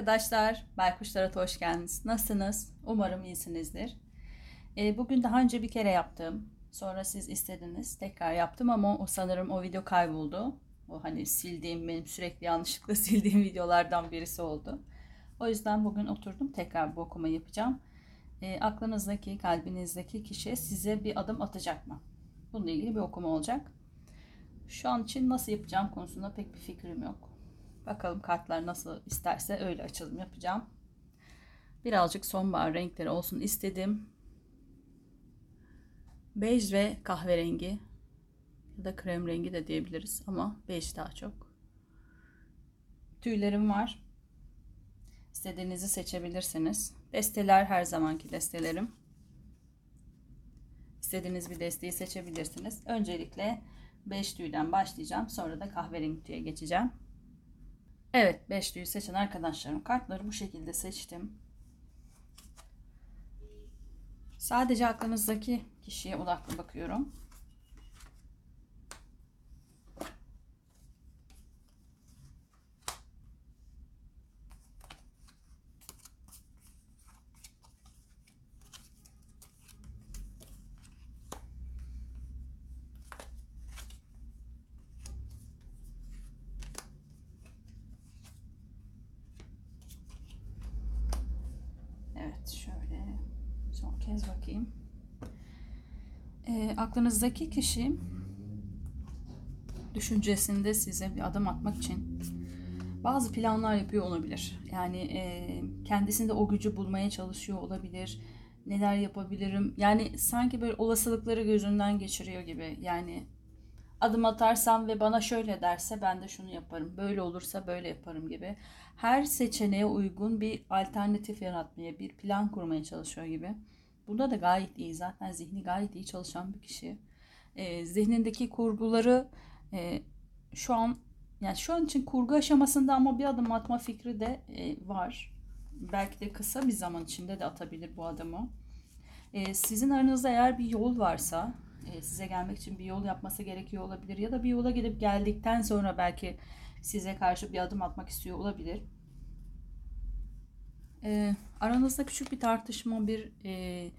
arkadaşlar. Baykuşlara hoş geldiniz. Nasılsınız? Umarım iyisinizdir. Ee, bugün daha önce bir kere yaptım. Sonra siz istediniz. Tekrar yaptım ama o sanırım o video kayboldu. O hani sildiğim, benim sürekli yanlışlıkla sildiğim videolardan birisi oldu. O yüzden bugün oturdum. Tekrar bu okumayı yapacağım. E, aklınızdaki, kalbinizdeki kişi size bir adım atacak mı? Bununla ilgili bir okuma olacak. Şu an için nasıl yapacağım konusunda pek bir fikrim yok. Bakalım kartlar nasıl isterse öyle açılım yapacağım. Birazcık sonbahar renkleri olsun istedim. Bej ve kahverengi ya da krem rengi de diyebiliriz ama bej daha çok. Tüylerim var. İstediğinizi seçebilirsiniz. Desteler her zamanki destelerim. İstediğiniz bir desteği seçebilirsiniz. Öncelikle 5 tüyden başlayacağım. Sonra da kahverengi tüye geçeceğim. Evet 5 tüyü seçen arkadaşlarım kartları bu şekilde seçtim. Sadece aklınızdaki kişiye odaklı bakıyorum. Evet şöyle son kez bakayım. E, aklınızdaki kişi düşüncesinde size bir adım atmak için bazı planlar yapıyor olabilir. Yani e, kendisinde o gücü bulmaya çalışıyor olabilir. Neler yapabilirim? Yani sanki böyle olasılıkları gözünden geçiriyor gibi. Yani adım atarsam ve bana şöyle derse ben de şunu yaparım. Böyle olursa böyle yaparım gibi. Her seçeneğe uygun bir alternatif yaratmaya, bir plan kurmaya çalışıyor gibi. Burada da gayet iyi. Zaten zihni gayet iyi çalışan bir kişi. E, zihnindeki kurguları e, şu an yani şu an için kurgu aşamasında ama bir adım atma fikri de e, var. Belki de kısa bir zaman içinde de atabilir bu adımı. E, sizin aranızda eğer bir yol varsa e, size gelmek için bir yol yapması gerekiyor olabilir ya da bir yola gidip geldikten sonra belki size karşı bir adım atmak istiyor olabilir. E, aranızda küçük bir tartışma, bir e,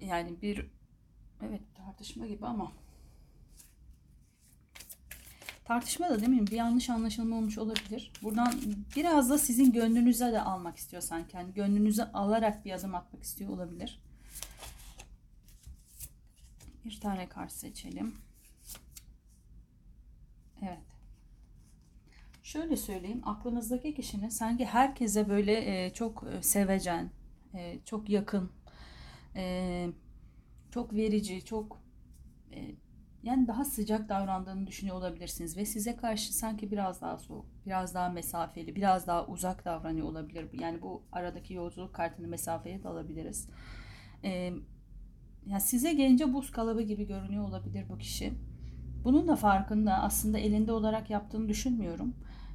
yani bir evet tartışma gibi ama tartışma da demeyeyim bir yanlış anlaşılma olmuş olabilir. Buradan biraz da sizin gönlünüze de almak istiyor sanki. Yani gönlünüze alarak bir adım atmak istiyor olabilir. Bir tane kart seçelim. Evet. Şöyle söyleyeyim. Aklınızdaki kişinin sanki herkese böyle e, çok e, sevecen, e, çok yakın, e, çok verici, çok e, yani daha sıcak davrandığını düşünüyor olabilirsiniz ve size karşı sanki biraz daha soğuk, biraz daha mesafeli, biraz daha uzak davranıyor olabilir. Yani bu aradaki yolculuk kartını mesafeye de alabiliriz. E, yani size gelince buz kalıbı gibi görünüyor olabilir bu kişi. Bunun da farkında aslında elinde olarak yaptığını düşünmüyorum.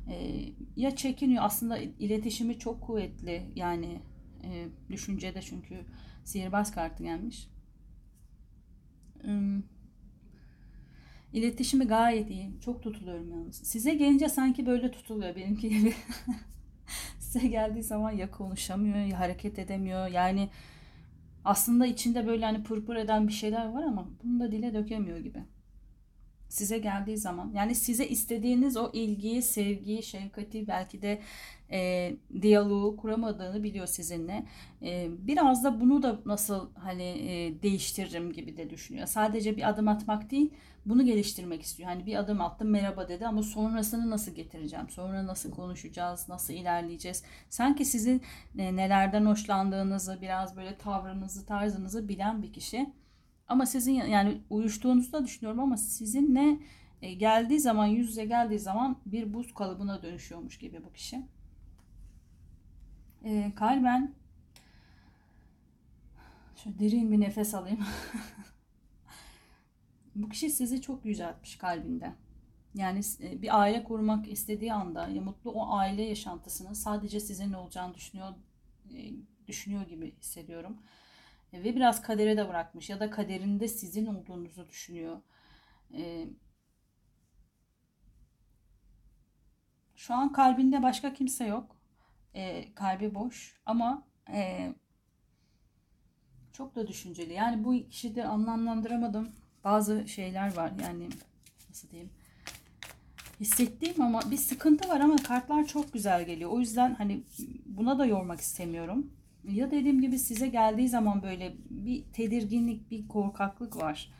Ee, ya çekiniyor aslında iletişimi çok kuvvetli yani e, düşüncede çünkü sihirbaz kartı gelmiş. İletişimi gayet iyi. Çok tutuluyorum yalnız. Size gelince sanki böyle tutuluyor benimki gibi. Size geldiği zaman ya konuşamıyor ya hareket edemiyor. Yani aslında içinde böyle hani pırpır eden bir şeyler var ama bunu da dile dökemiyor gibi. Size geldiği zaman yani size istediğiniz o ilgiyi, sevgiyi, şefkati belki de e, diyaloğu kuramadığını biliyor sizinle. E, biraz da bunu da nasıl hani e, değiştiririm gibi de düşünüyor. Sadece bir adım atmak değil, bunu geliştirmek istiyor. Hani bir adım attım merhaba dedi ama sonrasını nasıl getireceğim? Sonra nasıl konuşacağız? Nasıl ilerleyeceğiz? Sanki sizin e, nelerden hoşlandığınızı, biraz böyle tavrınızı, tarzınızı bilen bir kişi. Ama sizin yani uyuştuğunuzu da düşünüyorum ama sizinle e, geldiği zaman yüz yüze geldiği zaman bir buz kalıbına dönüşüyormuş gibi bu kişi. E, kalben şöyle derin bir nefes alayım. bu kişi sizi çok yüceltmiş kalbinde. Yani e, bir aile kurmak istediği anda ya mutlu o aile yaşantısının sadece sizin olacağını düşünüyor e, düşünüyor gibi hissediyorum. Ve biraz kadere de bırakmış ya da kaderinde sizin olduğunuzu düşünüyor. Şu an kalbinde başka kimse yok. E, kalbi boş ama e, çok da düşünceli. Yani bu kişide anlamlandıramadım. Bazı şeyler var yani nasıl diyeyim hissettiğim ama bir sıkıntı var ama kartlar çok güzel geliyor. O yüzden hani buna da yormak istemiyorum. Ya dediğim gibi size geldiği zaman böyle bir tedirginlik, bir korkaklık var.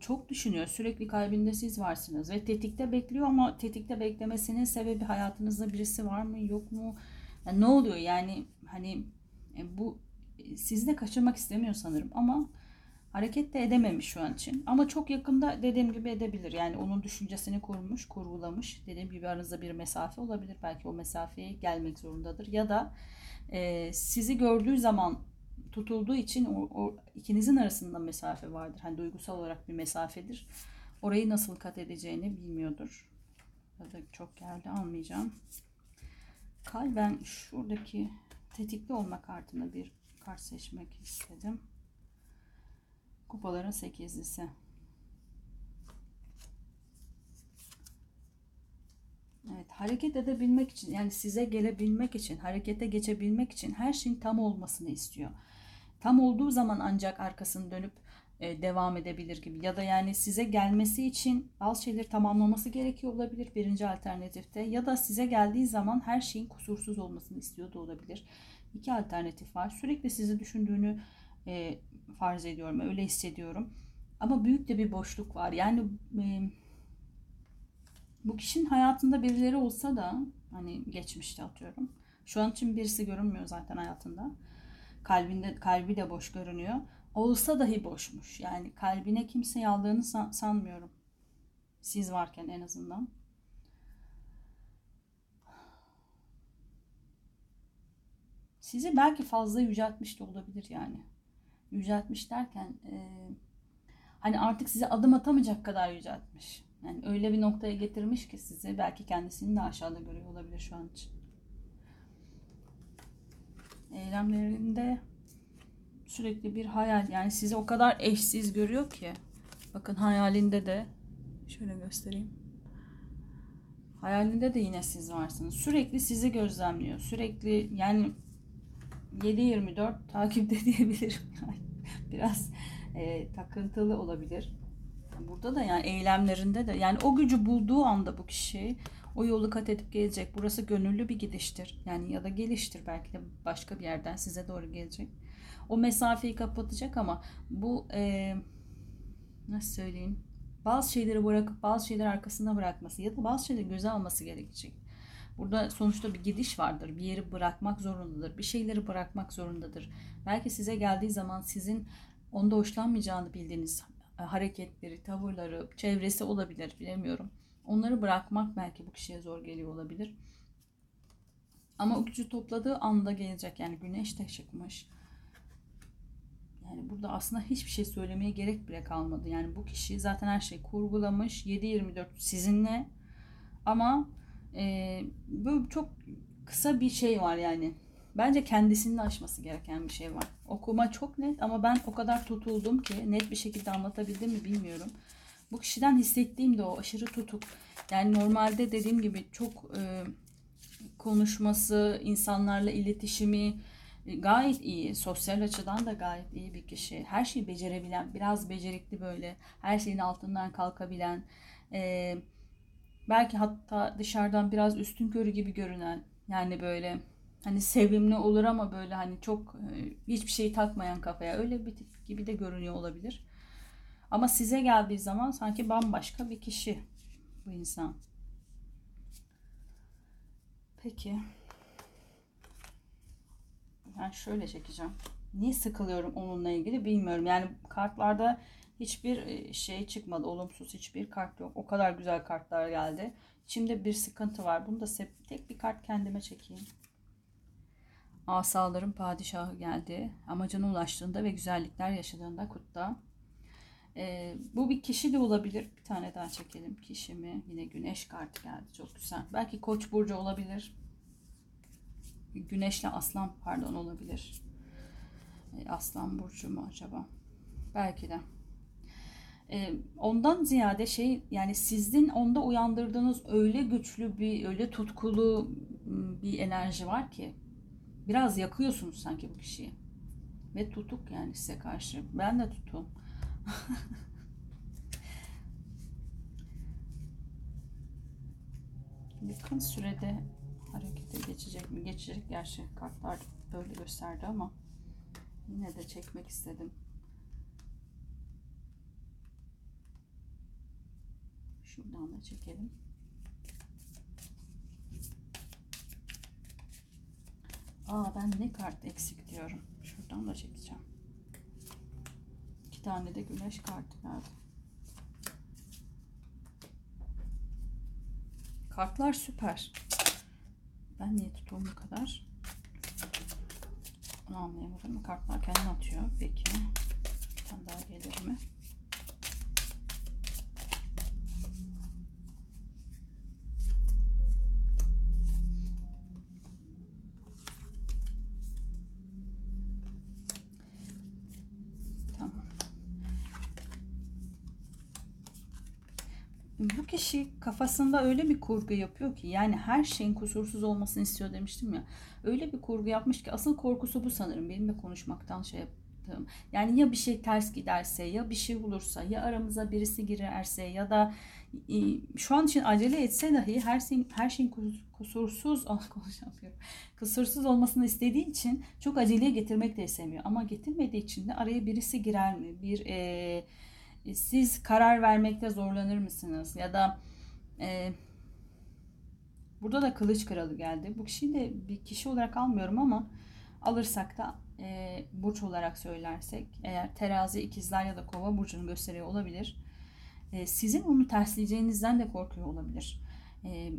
Çok düşünüyor. Sürekli kalbinde siz varsınız ve tetikte bekliyor ama tetikte beklemesinin sebebi hayatınızda birisi var mı, yok mu? Yani ne oluyor yani hani e, bu sizi de kaçırmak istemiyor sanırım ama hareket de edememiş şu an için. Ama çok yakında dediğim gibi edebilir. Yani onun düşüncesini kurmuş, kurgulamış. Dediğim gibi aranızda bir mesafe olabilir. Belki o mesafeye gelmek zorundadır. Ya da e, sizi gördüğü zaman tutulduğu için o, o ikinizin arasında mesafe vardır. Hani duygusal olarak bir mesafedir. Orayı nasıl kat edeceğini bilmiyordur. Ya da çok geldi almayacağım. Kalben şuradaki tetikli olma kartına bir kart seçmek istedim. Kupaların sekizlisi. Evet, hareket edebilmek için yani size gelebilmek için, harekete geçebilmek için her şeyin tam olmasını istiyor. Tam olduğu zaman ancak arkasını dönüp e, devam edebilir gibi. Ya da yani size gelmesi için bazı şeyleri tamamlaması gerekiyor olabilir birinci alternatifte. Ya da size geldiği zaman her şeyin kusursuz olmasını istiyor da olabilir. İki alternatif var. Sürekli sizi düşündüğünü e, farz ediyorum. Öyle hissediyorum. Ama büyük de bir boşluk var. Yani e, bu kişinin hayatında birileri olsa da hani geçmişte atıyorum. Şu an için birisi görünmüyor zaten hayatında. Kalbinde kalbi de boş görünüyor. Olsa dahi boşmuş. Yani kalbine kimseyi aldığını san, sanmıyorum. Siz varken en azından. Sizi belki fazla yüceltmiş de olabilir yani yüceltmiş derken e, hani artık size adım atamayacak kadar yüceltmiş. Yani öyle bir noktaya getirmiş ki sizi belki kendisini de aşağıda görüyor olabilir şu an için. Eylemlerinde sürekli bir hayal yani sizi o kadar eşsiz görüyor ki bakın hayalinde de şöyle göstereyim. Hayalinde de yine siz varsınız. Sürekli sizi gözlemliyor. Sürekli yani 7-24 takipte diyebilirim. Biraz e, takıntılı olabilir. Burada da yani eylemlerinde de yani o gücü bulduğu anda bu kişi o yolu kat edip gelecek. Burası gönüllü bir gidiştir. Yani ya da geliştir belki de başka bir yerden size doğru gelecek. O mesafeyi kapatacak ama bu e, nasıl söyleyeyim bazı şeyleri bırakıp bazı şeyleri arkasında bırakması ya da bazı şeyleri göze alması gerekecek. Burada sonuçta bir gidiş vardır. Bir yeri bırakmak zorundadır. Bir şeyleri bırakmak zorundadır. Belki size geldiği zaman sizin onda hoşlanmayacağını bildiğiniz hareketleri, tavırları, çevresi olabilir bilemiyorum. Onları bırakmak belki bu kişiye zor geliyor olabilir. Ama o gücü topladığı anda gelecek. Yani güneş de çıkmış. Yani burada aslında hiçbir şey söylemeye gerek bile kalmadı. Yani bu kişi zaten her şeyi kurgulamış. 7-24 sizinle. Ama e, böyle çok kısa bir şey var yani. Bence kendisini aşması gereken bir şey var. Okuma çok net ama ben o kadar tutuldum ki net bir şekilde anlatabildim mi bilmiyorum. Bu kişiden hissettiğim de o aşırı tutuk. Yani normalde dediğim gibi çok e, konuşması, insanlarla iletişimi e, gayet iyi. Sosyal açıdan da gayet iyi bir kişi. Her şeyi becerebilen, biraz becerikli böyle, her şeyin altından kalkabilen, e, belki hatta dışarıdan biraz üstün körü gibi görünen, yani böyle hani sevimli olur ama böyle hani çok e, hiçbir şey takmayan kafaya öyle bir tip gibi de görünüyor olabilir. Ama size geldiği zaman sanki bambaşka bir kişi bu insan. Peki. Ben şöyle çekeceğim. Niye sıkılıyorum onunla ilgili bilmiyorum. Yani kartlarda hiçbir e, şey çıkmadı. Olumsuz hiçbir kart yok. O kadar güzel kartlar geldi. İçimde bir sıkıntı var. Bunu da tek bir kart kendime çekeyim. Asaların padişahı geldi. Amacına ulaştığında ve güzellikler yaşadığında kutla. Ee, bu bir kişi de olabilir. Bir tane daha çekelim. Kişi mi? Yine güneş kartı geldi. Çok güzel. Belki koç burcu olabilir. Güneşle aslan pardon olabilir. Ee, aslan burcu mu acaba? Belki de. e, ondan ziyade şey yani sizin onda uyandırdığınız öyle güçlü bir öyle tutkulu bir enerji var ki biraz yakıyorsunuz sanki bu kişiyi. Ve tutuk yani size karşı. Ben de tutum yakın sürede harekete geçecek mi? Geçecek. Gerçi kartlar böyle gösterdi ama yine de çekmek istedim. Şuradan da çekelim. Aa ben ne kart eksik diyorum. Şuradan da çekeceğim. İki tane de güneş kartı geldi. Kartlar süper. Ben niye tuttuğum bu kadar? Onu anlayamadım. Kartlar kendini atıyor. Peki. Bir tane daha gelir mi? Bu kişi kafasında öyle bir kurgu yapıyor ki yani her şeyin kusursuz olmasını istiyor demiştim ya. Öyle bir kurgu yapmış ki asıl korkusu bu sanırım benim de konuşmaktan şey yaptığım. Yani ya bir şey ters giderse ya bir şey olursa ya aramıza birisi girerse ya da şu an için acele etse dahi her şeyin her şeyin kusursuz ah konuşamıyorum. Kusursuz olmasını istediği için çok aceleye getirmek de istemiyor. Ama getirmediği için de araya birisi girer mi? Bir eee siz karar vermekte zorlanır mısınız? Ya da e, burada da kılıç kralı geldi. Bu kişiyi de bir kişi olarak almıyorum ama alırsak da e, burç olarak söylersek eğer terazi, ikizler ya da kova burcunu gösteriyor olabilir. E, sizin onu tersleyeceğinizden de korkuyor olabilir. E,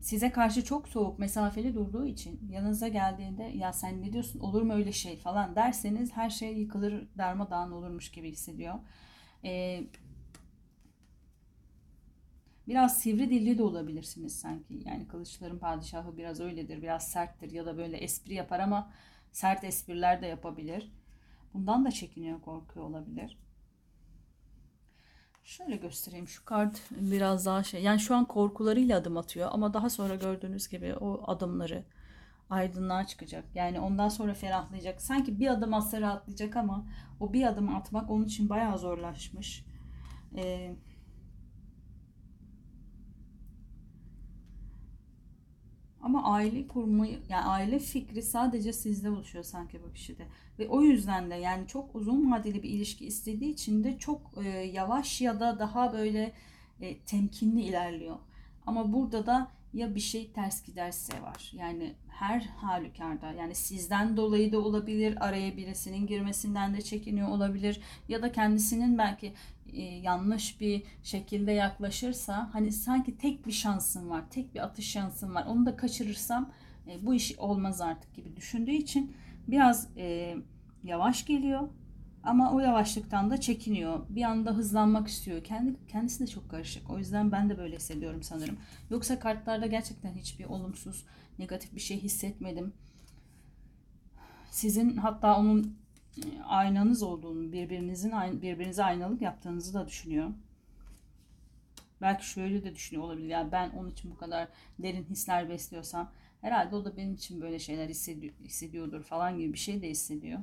size karşı çok soğuk, mesafeli durduğu için yanınıza geldiğinde ya sen ne diyorsun olur mu öyle şey falan derseniz her şey yıkılır, darmadağın olurmuş gibi hissediyor. E, biraz sivri dilli de olabilirsiniz sanki. Yani kılıçların padişahı biraz öyledir, biraz serttir ya da böyle espri yapar ama sert espriler de yapabilir. Bundan da çekiniyor, korkuyor olabilir. Şöyle göstereyim şu kart biraz daha şey. Yani şu an korkularıyla adım atıyor ama daha sonra gördüğünüz gibi o adımları aydınlığa çıkacak. Yani ondan sonra ferahlayacak. Sanki bir adım atsa rahatlayacak ama o bir adım atmak onun için bayağı zorlaşmış. Ee, ama aile kurmayı yani aile fikri sadece sizde oluşuyor sanki bu kişide. Ve o yüzden de yani çok uzun vadeli bir ilişki istediği için de çok e, yavaş ya da daha böyle e, temkinli ilerliyor. Ama burada da ya bir şey ters giderse var. Yani her halükarda yani sizden dolayı da olabilir, araya birisinin girmesinden de çekiniyor olabilir ya da kendisinin belki e, yanlış bir şekilde yaklaşırsa hani sanki tek bir şansım var, tek bir atış şansım var. Onu da kaçırırsam e, bu iş olmaz artık gibi düşündüğü için biraz e, yavaş geliyor ama o yavaşlıktan da çekiniyor. Bir anda hızlanmak istiyor. Kendi kendisi de çok karışık. O yüzden ben de böyle hissediyorum sanırım. Yoksa kartlarda gerçekten hiçbir olumsuz, negatif bir şey hissetmedim. Sizin hatta onun e, aynanız olduğunu, birbirinizin birbirinize aynalık yaptığınızı da düşünüyor. Belki şöyle de düşünüyor olabilir. Yani ben onun için bu kadar derin hisler besliyorsam herhalde o da benim için böyle şeyler hissediyordur falan gibi bir şey de hissediyor.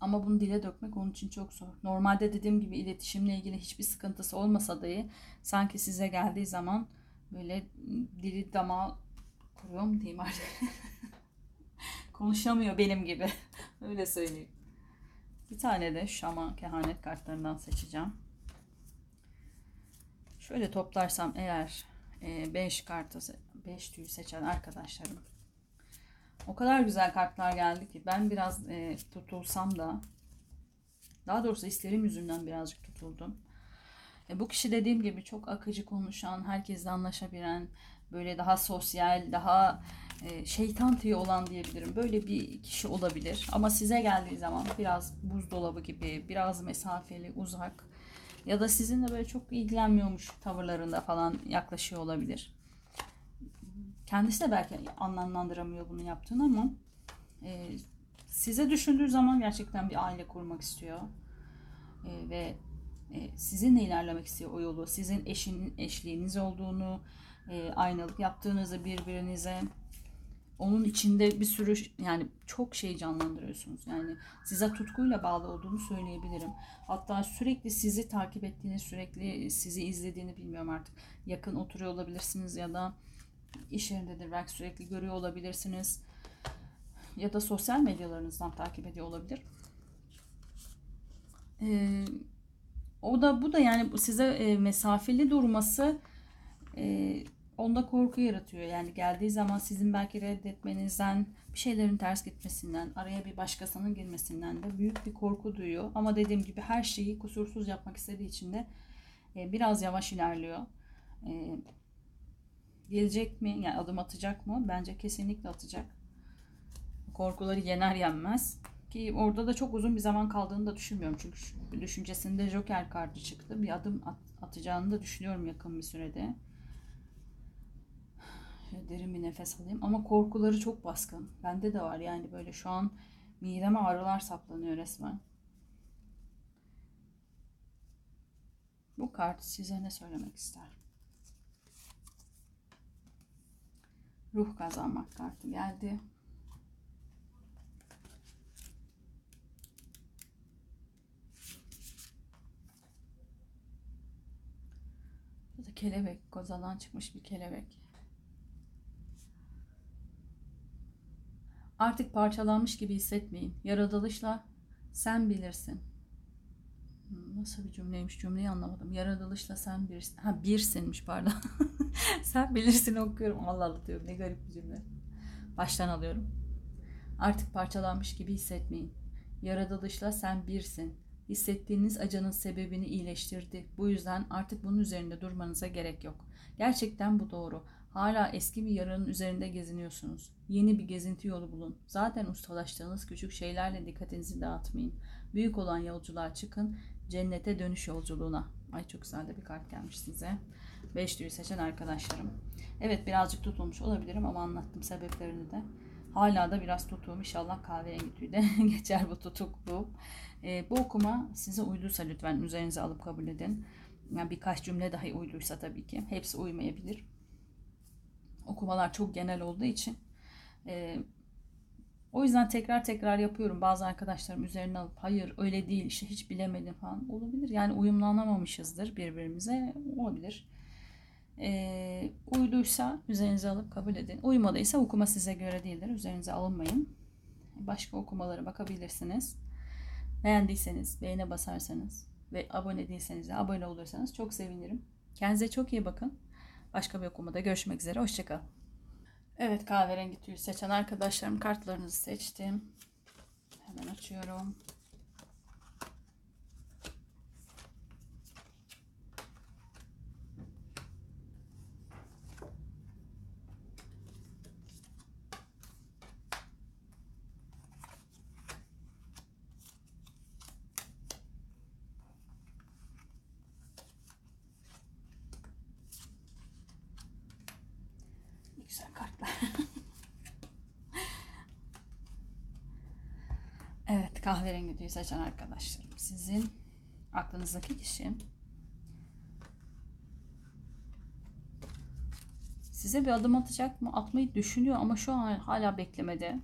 Ama bunu dile dökmek onun için çok zor. Normalde dediğim gibi iletişimle ilgili hiçbir sıkıntısı olmasa dahi sanki size geldiği zaman böyle dili dama kuruyor mu diyeyim artık. Konuşamıyor benim gibi. Öyle söyleyeyim. Bir tane de şama kehanet kartlarından seçeceğim. Şöyle toplarsam eğer 5 e, kartı 5 tüyü seçen arkadaşlarım o kadar güzel kartlar geldi ki ben biraz e, tutulsam da daha doğrusu isterim yüzünden birazcık tutuldum. E, bu kişi dediğim gibi çok akıcı konuşan, herkesle anlaşabilen, böyle daha sosyal, daha e, şeytan tüyü olan diyebilirim. Böyle bir kişi olabilir. Ama size geldiği zaman biraz buzdolabı gibi, biraz mesafeli, uzak ya da sizinle böyle çok ilgilenmiyormuş tavırlarında falan yaklaşıyor olabilir. Kendisi de belki anlamlandıramıyor bunu yaptığını ama e, size düşündüğü zaman gerçekten bir aile kurmak istiyor. E, ve e, sizinle ilerlemek istiyor o yolu. Sizin eşinin eşliğiniz olduğunu, e, aynalık yaptığınızı birbirinize onun içinde bir sürü yani çok şey canlandırıyorsunuz. Yani size tutkuyla bağlı olduğunu söyleyebilirim. Hatta sürekli sizi takip ettiğini, sürekli sizi izlediğini bilmiyorum artık. Yakın oturuyor olabilirsiniz ya da iş yerindedir belki sürekli görüyor olabilirsiniz. Ya da sosyal medyalarınızdan takip ediyor olabilir. Ee, o da bu da yani size e, mesafeli durması e, onda korku yaratıyor. Yani geldiği zaman sizin belki reddetmenizden, bir şeylerin ters gitmesinden, araya bir başkasının girmesinden de büyük bir korku duyuyor. Ama dediğim gibi her şeyi kusursuz yapmak istediği için de e, biraz yavaş ilerliyor. E, gelecek mi? Yani adım atacak mı? Bence kesinlikle atacak. Korkuları yener yenmez. Ki orada da çok uzun bir zaman kaldığını da düşünmüyorum. Çünkü düşüncesinde Joker kartı çıktı. Bir adım at, atacağını da düşünüyorum yakın bir sürede. Şöyle derin bir nefes alayım. Ama korkuları çok baskın. Bende de var yani böyle şu an mideme ağrılar saplanıyor resmen. Bu kart size ne söylemek ister? Ruh kazanmak kartı geldi. Bu da kelebek, kozadan çıkmış bir kelebek. Artık parçalanmış gibi hissetmeyin. Yaratılışla sen bilirsin. Hmm, nasıl bir cümleymiş cümleyi anlamadım. Yaratılışla sen birsin. Ha birsinmiş pardon. sen bilirsin okuyorum. Allah Allah diyorum ne garip bir cümle. Baştan alıyorum. Artık parçalanmış gibi hissetmeyin. Yaratılışla sen birsin. Hissettiğiniz acının sebebini iyileştirdi. Bu yüzden artık bunun üzerinde durmanıza gerek yok. Gerçekten bu doğru. Hala eski bir yaranın üzerinde geziniyorsunuz. Yeni bir gezinti yolu bulun. Zaten ustalaştığınız küçük şeylerle dikkatinizi dağıtmayın. Büyük olan yolculuğa çıkın. Cennete dönüş yolculuğuna. Ay çok güzel de bir kart gelmiş size. Beşliği seçen arkadaşlarım. Evet birazcık tutulmuş olabilirim ama anlattım sebeplerini de. Hala da biraz tutuğum. İnşallah kahverengi tüyde geçer bu tutukluğu. E, bu okuma size uyduysa lütfen üzerinize alıp kabul edin. Yani birkaç cümle dahi uyduysa tabii ki. Hepsi uymayabilir okumalar çok genel olduğu için e, o yüzden tekrar tekrar yapıyorum. Bazı arkadaşlarım üzerine alıp hayır öyle değil işte hiç bilemedim falan olabilir. Yani uyumlanamamışızdır birbirimize olabilir. E, uyduysa üzerinize alıp kabul edin. Uymadıysa okuma size göre değildir. Üzerinize alınmayın. Başka okumalara bakabilirsiniz. Beğendiyseniz beğene basarsanız ve abone değilseniz de abone olursanız çok sevinirim. Kendinize çok iyi bakın. Başka bir okumada görüşmek üzere. Hoşçakal. Evet kahverengi tüyü seçen arkadaşlarım kartlarınızı seçtim. Hemen açıyorum. Güzel kartlar. evet kahverengi tüyü seçen arkadaşlarım. Sizin aklınızdaki kişi size bir adım atacak mı? Atmayı düşünüyor ama şu an hala beklemede.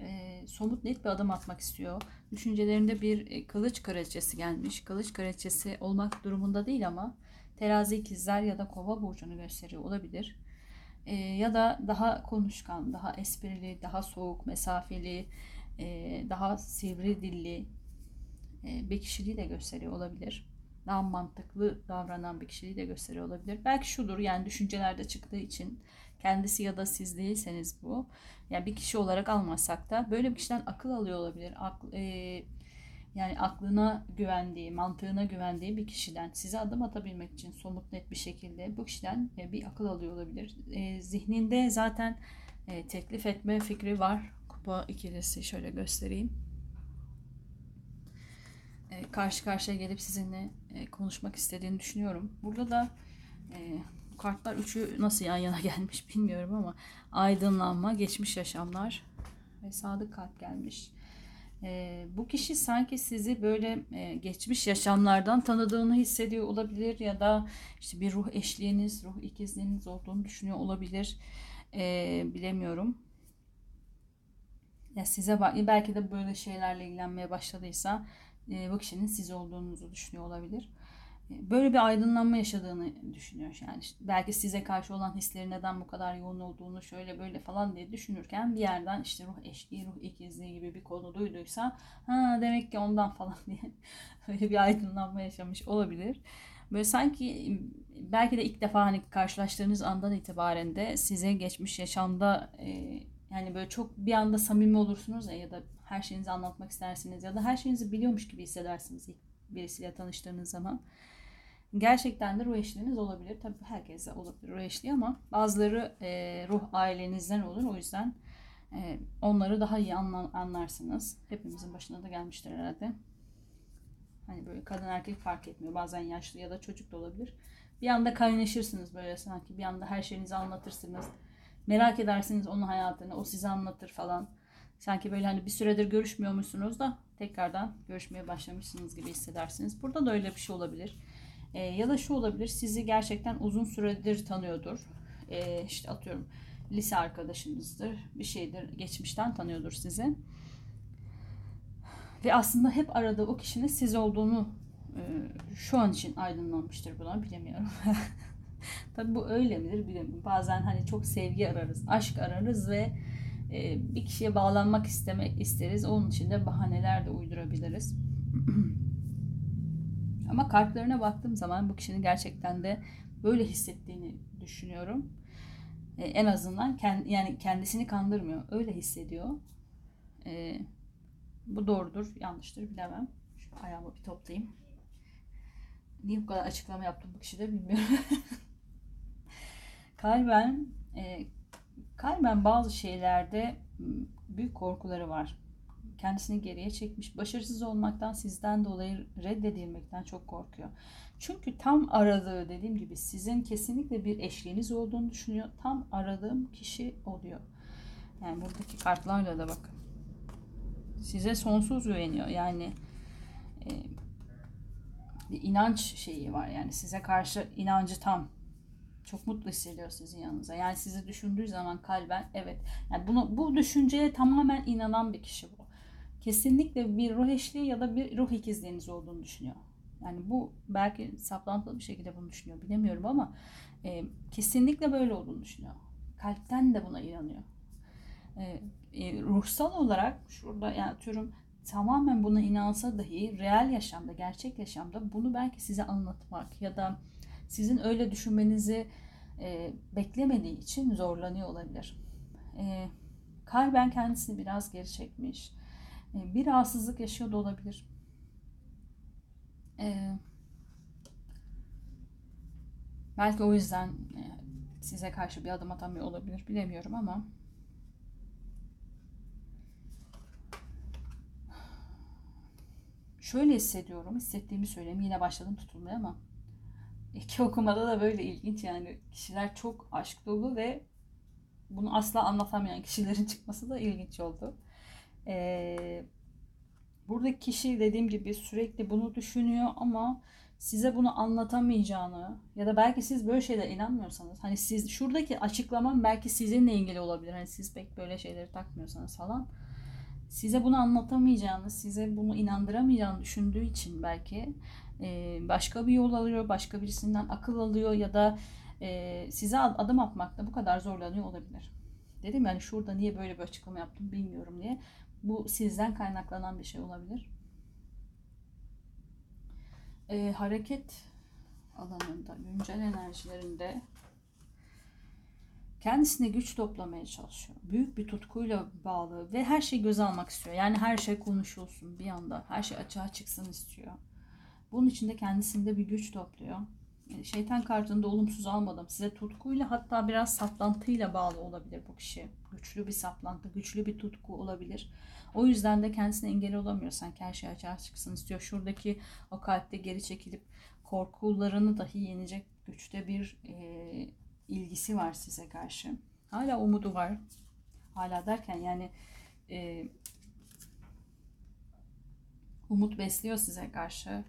E, somut net bir adım atmak istiyor. Düşüncelerinde bir e, kılıç kraliçesi gelmiş. Kılıç kraliçesi olmak durumunda değil ama terazi ikizler ya da kova burcunu gösteriyor olabilir e, ya da daha konuşkan, daha esprili, daha soğuk, mesafeli, e, daha sivri dilli e, bir kişiliği de gösteriyor olabilir. Daha mantıklı davranan bir kişiliği de gösteriyor olabilir. Belki şudur yani düşüncelerde çıktığı için kendisi ya da siz değilseniz bu. Yani bir kişi olarak almasak da böyle bir kişiden akıl alıyor olabilir. Akl, e, yani aklına güvendiği, mantığına güvendiği bir kişiden size adım atabilmek için somut net bir şekilde bu kişiden e, bir akıl alıyor olabilir. E, zihninde zaten e, teklif etme fikri var. Kupa ikilisi şöyle göstereyim. Karşı karşıya gelip sizinle konuşmak istediğini düşünüyorum. Burada da kartlar üçü nasıl yan yana gelmiş bilmiyorum ama aydınlanma, geçmiş yaşamlar ve sadık kalp gelmiş. E, bu kişi sanki sizi böyle e, geçmiş yaşamlardan tanıdığını hissediyor olabilir ya da işte bir ruh eşliğiniz, ruh ikizliğiniz olduğunu düşünüyor olabilir. E, bilemiyorum. Ya size belki de böyle şeylerle ilgilenmeye başladıysa e, bu kişinin siz olduğunuzu düşünüyor olabilir böyle bir aydınlanma yaşadığını düşünüyor. Yani işte belki size karşı olan hisleri neden bu kadar yoğun olduğunu şöyle böyle falan diye düşünürken bir yerden işte ruh eşliği, ruh ikizliği gibi bir konu duyduysa ha demek ki ondan falan diye böyle bir aydınlanma yaşamış olabilir. Böyle sanki belki de ilk defa hani karşılaştığınız andan itibaren de size geçmiş yaşamda e, yani böyle çok bir anda samimi olursunuz ya ya da her şeyinizi anlatmak istersiniz ya da her şeyinizi biliyormuş gibi hissedersiniz ilk birisiyle tanıştığınız zaman gerçekten de ruh eşliğiniz olabilir. Tabii herkese olabilir ruh eşliği ama bazıları e, ruh ailenizden olur. O yüzden e, onları daha iyi anla, anlarsınız. Hepimizin başına da gelmiştir herhalde. Hani böyle kadın erkek fark etmiyor. Bazen yaşlı ya da çocuk da olabilir. Bir anda kaynaşırsınız böyle sanki. Bir anda her şeyinizi anlatırsınız. Merak edersiniz onun hayatını. O size anlatır falan. Sanki böyle hani bir süredir görüşmüyormuşsunuz da tekrardan görüşmeye başlamışsınız gibi hissedersiniz. Burada da öyle bir şey olabilir. E, ya da şu olabilir sizi gerçekten uzun süredir tanıyordur. E, işte atıyorum lise arkadaşınızdır bir şeydir geçmişten tanıyordur sizi. Ve aslında hep aradığı o kişinin siz olduğunu e, şu an için aydınlanmıştır buna bilemiyorum. Tabi bu öyle midir bilemiyorum. Bazen hani çok sevgi ararız, aşk ararız ve e, bir kişiye bağlanmak istemek isteriz. Onun için de bahaneler de uydurabiliriz. Ama kartlarına baktığım zaman bu kişinin gerçekten de böyle hissettiğini düşünüyorum. E, en azından kend, yani kendisini kandırmıyor. Öyle hissediyor. E, bu doğrudur, yanlıştır bilemem. Şu ayağımı bir toplayayım. Niye bu kadar açıklama yaptım bu kişide bilmiyorum. kalben e, kalben bazı şeylerde büyük korkuları var kendisini geriye çekmiş. Başarısız olmaktan sizden dolayı reddedilmekten çok korkuyor. Çünkü tam aradığı dediğim gibi sizin kesinlikle bir eşliğiniz olduğunu düşünüyor. Tam aradığım kişi oluyor. Yani buradaki kartlarla da bakın. Size sonsuz güveniyor. Yani e, bir inanç şeyi var. Yani size karşı inancı tam. Çok mutlu hissediyor sizin yanınıza. Yani sizi düşündüğü zaman kalben evet. Yani bunu bu düşünceye tamamen inanan bir kişi bu kesinlikle bir ruh eşliği ya da bir ruh ikizliğiniz olduğunu düşünüyor. Yani bu belki saplantılı bir şekilde bunu düşünüyor bilemiyorum ama e, kesinlikle böyle olduğunu düşünüyor. Kalpten de buna inanıyor. E, e, ruhsal olarak şurada yani atıyorum tamamen buna inansa dahi reel yaşamda, gerçek yaşamda bunu belki size anlatmak ya da sizin öyle düşünmenizi e, beklemediği için zorlanıyor olabilir. E, kalben kendisini biraz geri çekmiş bir rahatsızlık yaşıyor da olabilir. Ee, belki o yüzden e, size karşı bir adım atamıyor olabilir. Bilemiyorum ama şöyle hissediyorum. Hissettiğimi söyleyeyim. Yine başladım tutulmaya ama iki okumada da böyle ilginç yani. Kişiler çok aşk dolu ve bunu asla anlatamayan kişilerin çıkması da ilginç oldu. Ee, buradaki kişi dediğim gibi sürekli bunu düşünüyor ama size bunu anlatamayacağını ya da belki siz böyle şeyler inanmıyorsanız hani siz şuradaki açıklamam belki sizinle ilgili olabilir. Hani siz pek böyle şeyleri takmıyorsanız falan size bunu anlatamayacağını, size bunu inandıramayacağını düşündüğü için belki e, başka bir yol alıyor, başka birisinden akıl alıyor ya da e, size adım atmakta bu kadar zorlanıyor olabilir. Dedim yani şurada niye böyle bir açıklama yaptım bilmiyorum diye. Bu sizden kaynaklanan bir şey olabilir. Ee, hareket alanında, güncel enerjilerinde kendisine güç toplamaya çalışıyor. Büyük bir tutkuyla bağlı ve her şeyi göz almak istiyor. Yani her şey konuşulsun bir anda. Her şey açığa çıksın istiyor. Bunun için de kendisinde bir güç topluyor. Şeytan kartını da olumsuz almadım. Size tutkuyla hatta biraz saplantıyla bağlı olabilir bu kişi. Güçlü bir saplantı, güçlü bir tutku olabilir. O yüzden de kendisine engel olamıyor. Sanki her şey açığa çıksın istiyor. Şuradaki o kalpte geri çekilip korkularını dahi yenecek güçte bir e, ilgisi var size karşı. Hala umudu var. Hala derken yani e, Umut besliyor size karşı.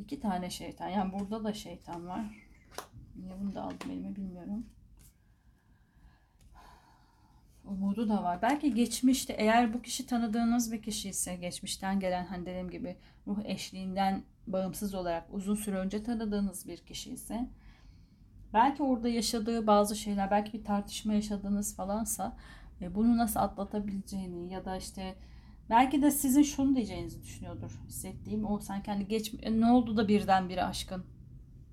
İki tane şeytan. Yani burada da şeytan var. Niye bunu da aldım elime bilmiyorum. Umudu da var. Belki geçmişte eğer bu kişi tanıdığınız bir kişi ise geçmişten gelen hani dediğim gibi ruh eşliğinden bağımsız olarak uzun süre önce tanıdığınız bir kişi ise belki orada yaşadığı bazı şeyler belki bir tartışma yaşadığınız falansa e, bunu nasıl atlatabileceğini ya da işte belki de sizin şunu diyeceğinizi düşünüyordur hissettiğim o sanki hani geç e, ne oldu da birdenbire aşkın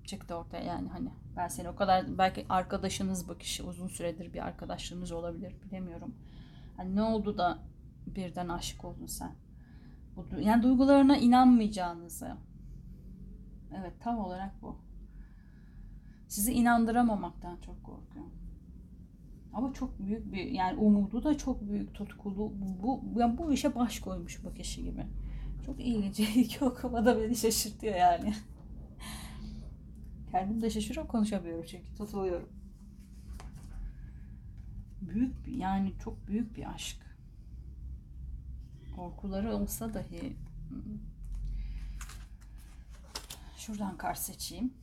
çıktı ortaya yani hani ben seni o kadar belki arkadaşınız bu kişi uzun süredir bir arkadaşlığınız olabilir bilemiyorum. Hani ne oldu da birden aşık oldun sen? Yani duygularına inanmayacağınızı. Evet tam olarak bu. Sizi inandıramamaktan çok korkuyorum. Ama çok büyük bir yani umudu da çok büyük tutkulu bu yani bu işe baş koymuş bu kişi gibi. Çok ilginç. İlk okumada beni şaşırtıyor yani. Kendim de şaşırıyorum konuşamıyorum çünkü tutuluyorum. Büyük bir yani çok büyük bir aşk. Korkuları olsa dahi şuradan kar seçeyim.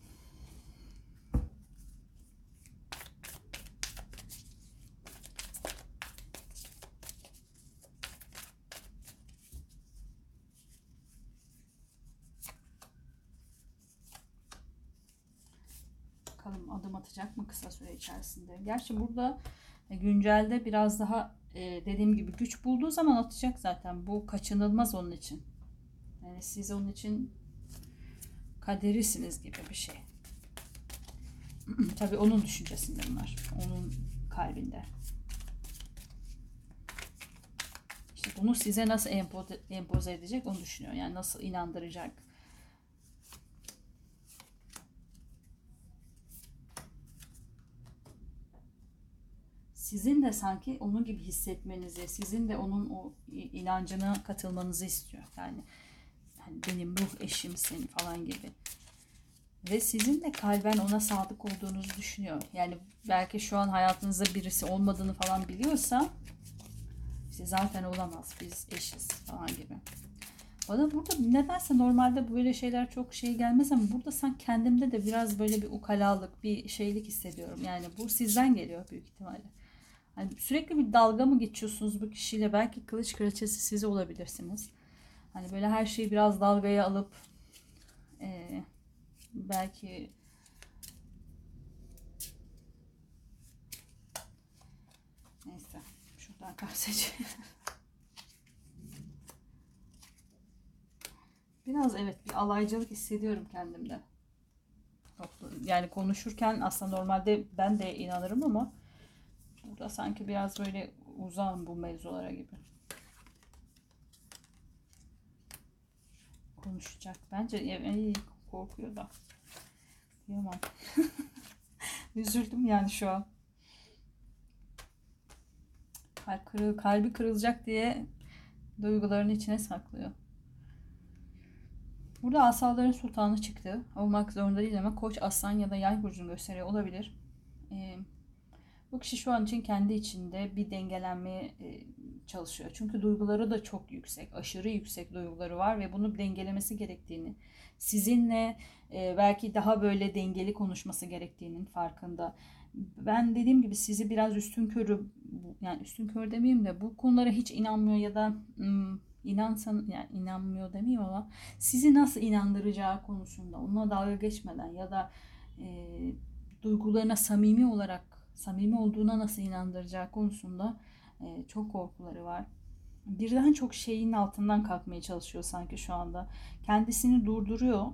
Bakalım adım atacak mı kısa süre içerisinde. Gerçi burada e, güncelde biraz daha e, dediğim gibi güç bulduğu zaman atacak zaten. Bu kaçınılmaz onun için. Yani siz onun için kaderisiniz gibi bir şey. Tabii onun düşüncesinde bunlar. Onun kalbinde. İşte bunu size nasıl empoze, edecek onu düşünüyor. Yani nasıl inandıracak. Sizin de sanki onun gibi hissetmenizi, sizin de onun o inancına katılmanızı istiyor. Yani, yani benim ruh eşimsin falan gibi. Ve sizin de kalben ona sadık olduğunuzu düşünüyor. Yani belki şu an hayatınızda birisi olmadığını falan biliyorsa işte zaten olamaz biz eşiz falan gibi. Bana burada nedense normalde böyle şeyler çok şey gelmez ama burada sen kendimde de biraz böyle bir ukalalık, bir şeylik hissediyorum. Yani bu sizden geliyor büyük ihtimalle. Hani sürekli bir dalga mı geçiyorsunuz bu kişiyle? Belki kılıç kraliçesi siz olabilirsiniz. Hani böyle her şeyi biraz dalgaya alıp e, belki neyse şuradan karşı Biraz evet bir alaycılık hissediyorum kendimde. Yani konuşurken aslında normalde ben de inanırım ama Burada sanki biraz böyle uzağım bu mevzulara gibi. Konuşacak. Bence iyi korkuyor da. Diyemem. Üzüldüm yani şu an. Kalp kalbi kırılacak diye duygularını içine saklıyor. Burada asaların sultanı çıktı. Olmak zorunda değil ama koç, aslan ya da yay burcunu gösteriyor olabilir. Ee, bu kişi şu an için kendi içinde bir dengelenmeye çalışıyor. Çünkü duyguları da çok yüksek, aşırı yüksek duyguları var ve bunu dengelemesi gerektiğini, sizinle e, belki daha böyle dengeli konuşması gerektiğinin farkında. Ben dediğim gibi sizi biraz üstün körü, yani üstün kör demeyeyim de bu konulara hiç inanmıyor ya da inansan yani inanmıyor demeyeyim ama sizi nasıl inandıracağı konusunda onunla dalga geçmeden ya da e, duygularına samimi olarak samimi olduğuna nasıl inandıracağı konusunda e, çok korkuları var. Birden çok şeyin altından kalkmaya çalışıyor sanki şu anda. Kendisini durduruyor.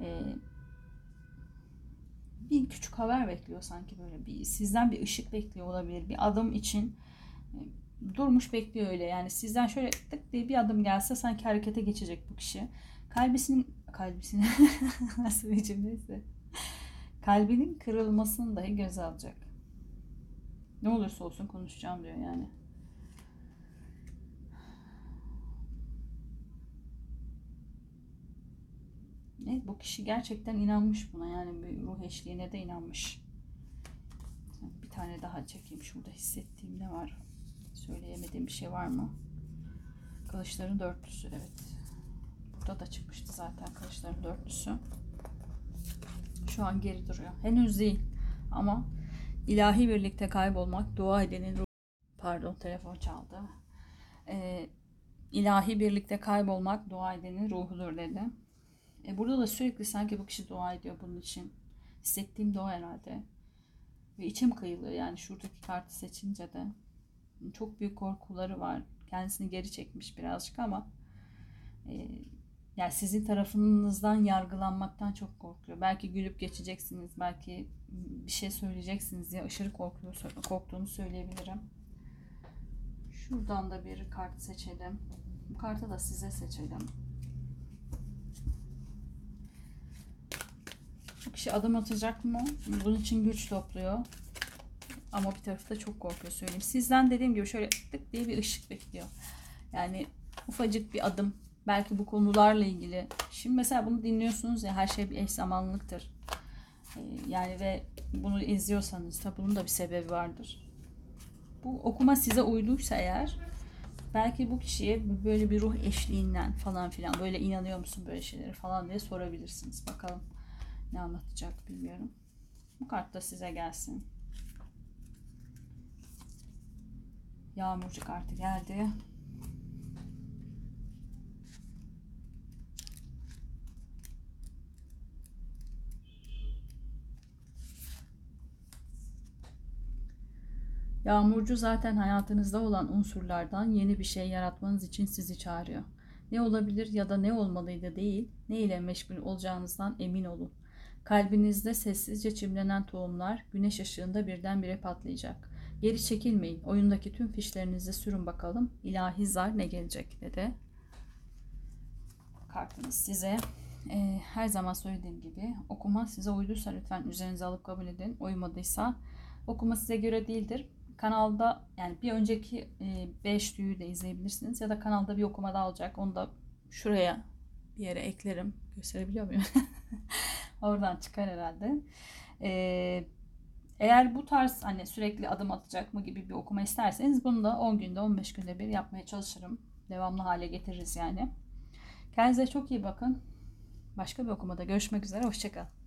E, bir küçük haber bekliyor sanki böyle bir sizden bir ışık bekliyor olabilir bir adım için e, durmuş bekliyor öyle yani sizden şöyle tık diye bir adım gelse sanki harekete geçecek bu kişi kalbisinin kalbisine nasıl bir cümleyse kalbinin kırılmasını dahi göze alacak ne olursa olsun konuşacağım diyor yani. Evet, bu kişi gerçekten inanmış buna yani bir ruh eşliğine de inanmış. Bir tane daha çekeyim şurada hissettiğim ne var? Söyleyemediğim bir şey var mı? Kılıçların dörtlüsü evet. Burada da çıkmıştı zaten kılıçların dörtlüsü. Şu an geri duruyor. Henüz değil ama ilahi birlikte kaybolmak dua edenin ruh... Pardon telefon çaldı. Ee, ilahi birlikte kaybolmak dua edenin ruhudur dedi. E burada da sürekli sanki bu kişi dua ediyor bunun için. Hissettiğim de o herhalde. Ve içim kıyılıyor yani şuradaki kartı seçince de. Çok büyük korkuları var. Kendisini geri çekmiş birazcık ama e, yani sizin tarafınızdan yargılanmaktan çok korkuyor. Belki gülüp geçeceksiniz, belki bir şey söyleyeceksiniz diye aşırı korkuyor, korktuğunu söyleyebilirim. Şuradan da bir kart seçelim. Bu kartı da size seçelim. Bu kişi adım atacak mı? Bunun için güç topluyor. Ama bir tarafta çok korkuyor söyleyeyim. Sizden dediğim gibi şöyle tık diye bir ışık bekliyor. Yani ufacık bir adım. Belki bu konularla ilgili. Şimdi mesela bunu dinliyorsunuz ya her şey bir eş zamanlılıktır. Ee, yani ve bunu izliyorsanız da bunun da bir sebebi vardır. Bu okuma size uyduysa eğer belki bu kişiye böyle bir ruh eşliğinden falan filan böyle inanıyor musun böyle şeyleri falan diye sorabilirsiniz. Bakalım ne anlatacak bilmiyorum. Bu kart da size gelsin. Yağmurcu kartı geldi. Yağmurcu zaten hayatınızda olan unsurlardan yeni bir şey yaratmanız için sizi çağırıyor. Ne olabilir ya da ne olmalıydı değil, ne ile meşgul olacağınızdan emin olun. Kalbinizde sessizce çimlenen tohumlar güneş ışığında birdenbire patlayacak. Geri çekilmeyin. Oyundaki tüm fişlerinizi sürün bakalım. İlahi zar ne gelecek dedi. Kartınız size. Ee, her zaman söylediğim gibi okuma size uyduysa lütfen üzerinize alıp kabul edin. Uymadıysa okuma size göre değildir. Kanalda yani bir önceki 5 e, tüyü de izleyebilirsiniz ya da kanalda bir okuma daha olacak. Onu da şuraya bir yere eklerim. Gösterebiliyor muyum? Oradan çıkar herhalde. Ee, eğer bu tarz hani sürekli adım atacak mı gibi bir okuma isterseniz bunu da 10 günde 15 günde bir yapmaya çalışırım. Devamlı hale getiririz yani. Kendinize çok iyi bakın. Başka bir okumada görüşmek üzere. Hoşçakalın.